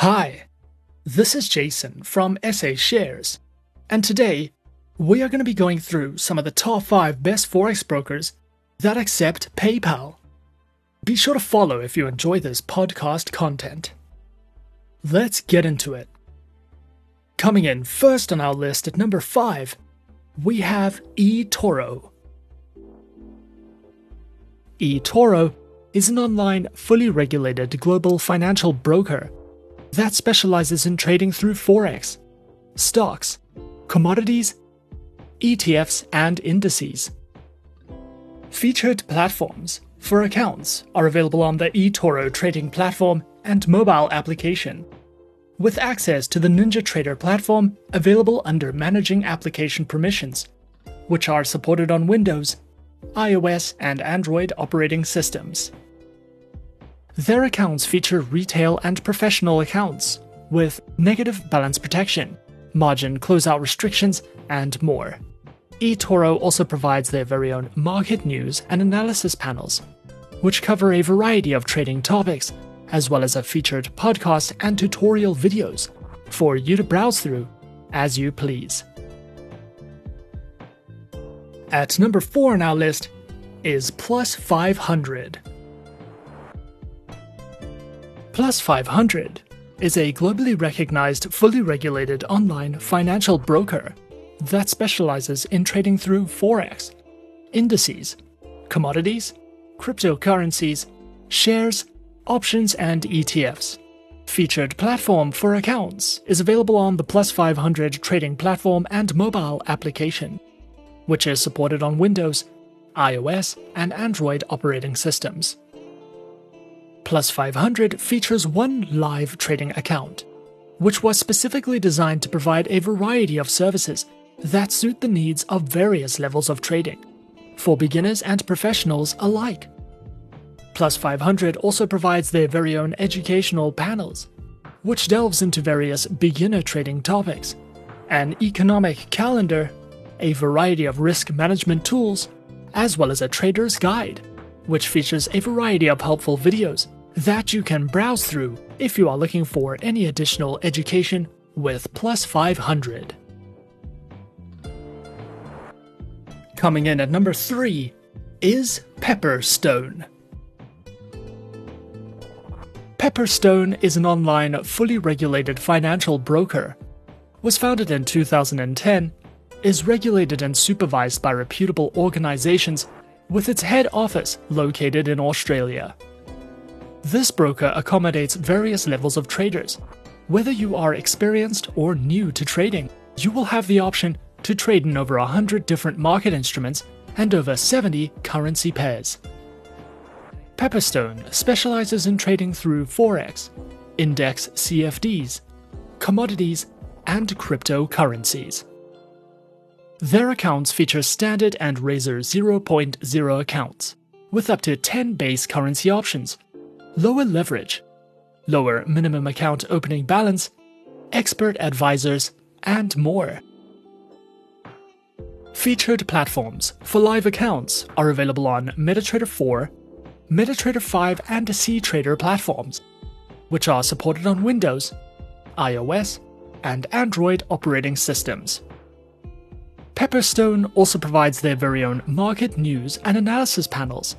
Hi, this is Jason from SA Shares, and today we are going to be going through some of the top 5 best forex brokers that accept PayPal. Be sure to follow if you enjoy this podcast content. Let's get into it. Coming in first on our list at number 5, we have eToro. eToro is an online, fully regulated global financial broker that specializes in trading through Forex, stocks, commodities, ETFs, and indices. Featured platforms for accounts are available on the eToro trading platform and mobile application, with access to the NinjaTrader platform available under Managing Application Permissions, which are supported on Windows, iOS, and Android operating systems. Their accounts feature retail and professional accounts, with negative balance protection, margin closeout restrictions, and more. eToro also provides their very own market news and analysis panels, which cover a variety of trading topics, as well as a featured podcast and tutorial videos for you to browse through as you please. At number 4 on our list is Plus 500. Plus 500 is a globally recognized, fully regulated online financial broker that specializes in trading through Forex, indices, commodities, cryptocurrencies, shares, options, and ETFs. Featured platform for accounts is available on the Plus 500 trading platform and mobile application, which is supported on Windows, iOS, and Android operating systems. Plus 500 features one live trading account, which was specifically designed to provide a variety of services that suit the needs of various levels of trading, for beginners and professionals alike. Plus 500 also provides their very own educational panels, which delves into various beginner trading topics, an economic calendar, a variety of risk management tools, as well as a trader's guide, which features a variety of helpful videos that you can browse through if you are looking for any additional education with Plus 500. Coming in at number 3 is Pepperstone. Pepperstone is an online, fully regulated financial broker. Was founded in 2010, is regulated and supervised by reputable organizations with its head office located in Australia. This broker accommodates various levels of traders. Whether you are experienced or new to trading, you will have the option to trade in over 100 different market instruments and over 70 currency pairs. Pepperstone specializes in trading through Forex, index CFDs, commodities, and cryptocurrencies. Their accounts feature standard and Razor 0.0 accounts, with up to 10 base currency options lower leverage, lower minimum account opening balance, expert advisors, and more. Featured platforms for live accounts are available on MetaTrader 4, MetaTrader 5, and CTrader platforms, which are supported on Windows, iOS, and Android operating systems. Pepperstone also provides their very own market news and analysis panels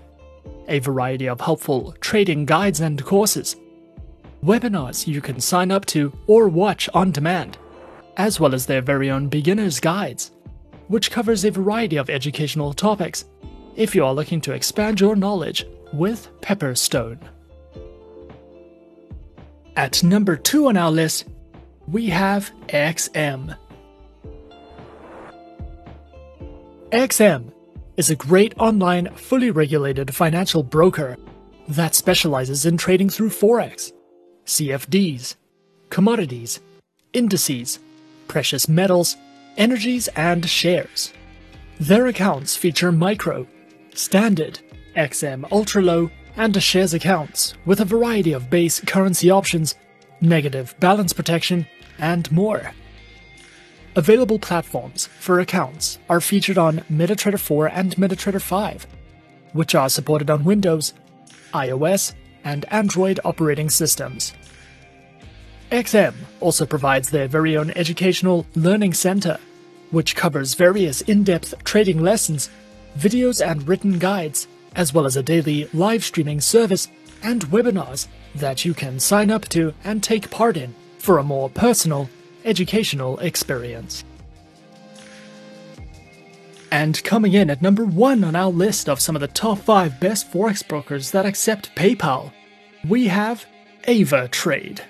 a variety of helpful trading guides and courses, webinars you can sign up to or watch on demand, as well as their very own beginner's guides, which covers a variety of educational topics if you are looking to expand your knowledge with Pepperstone. At number 2 on our list, we have XM. XM is a great online, fully regulated financial broker that specializes in trading through Forex, CFDs, commodities, indices, precious metals, energies, and shares. Their accounts feature micro, standard, XM ultra low, and shares accounts with a variety of base currency options, negative balance protection, and more. Available platforms for accounts are featured on MetaTrader 4 and MetaTrader 5, which are supported on Windows, iOS, and Android operating systems. XM also provides their very own educational learning center, which covers various in depth trading lessons, videos, and written guides, as well as a daily live streaming service and webinars that you can sign up to and take part in for a more personal, educational experience. And coming in at number one on our list of some of the top 5 best forex brokers that accept PayPal, we have AvaTrade.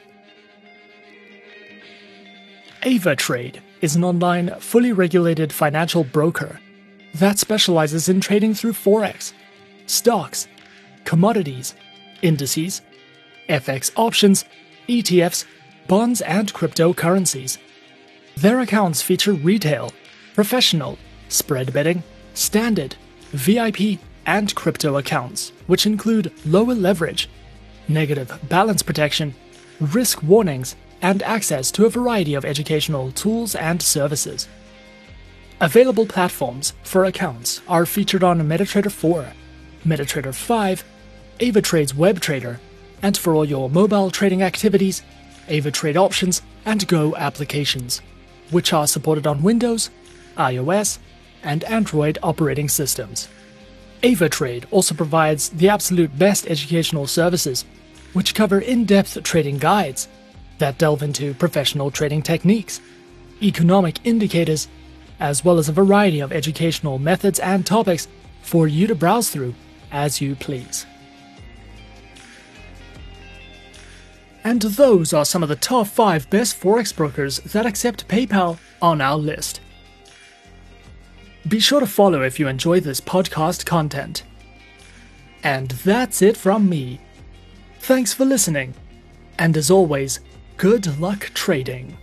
AvaTrade is an online, fully regulated financial broker that specializes in trading through forex, stocks, commodities, indices, FX options, ETFs, bonds, and cryptocurrencies. Their accounts feature retail, professional, spread betting, standard, VIP, and crypto accounts, which include lower leverage, negative balance protection, risk warnings, and access to a variety of educational tools and services. Available platforms for accounts are featured on MetaTrader 4, MetaTrader 5, AvaTrade's WebTrader, and for all your mobile trading activities, AvaTrade options and Go applications, which are supported on Windows, iOS, and Android operating systems. AvaTrade also provides the absolute best educational services, which cover in depth trading guides that delve into professional trading techniques, economic indicators, as well as a variety of educational methods and topics for you to browse through as you please. And those are some of the top 5 best forex brokers that accept PayPal on our list. Be sure to follow if you enjoy this podcast content. And that's it from me. Thanks for listening, and as always, good luck trading.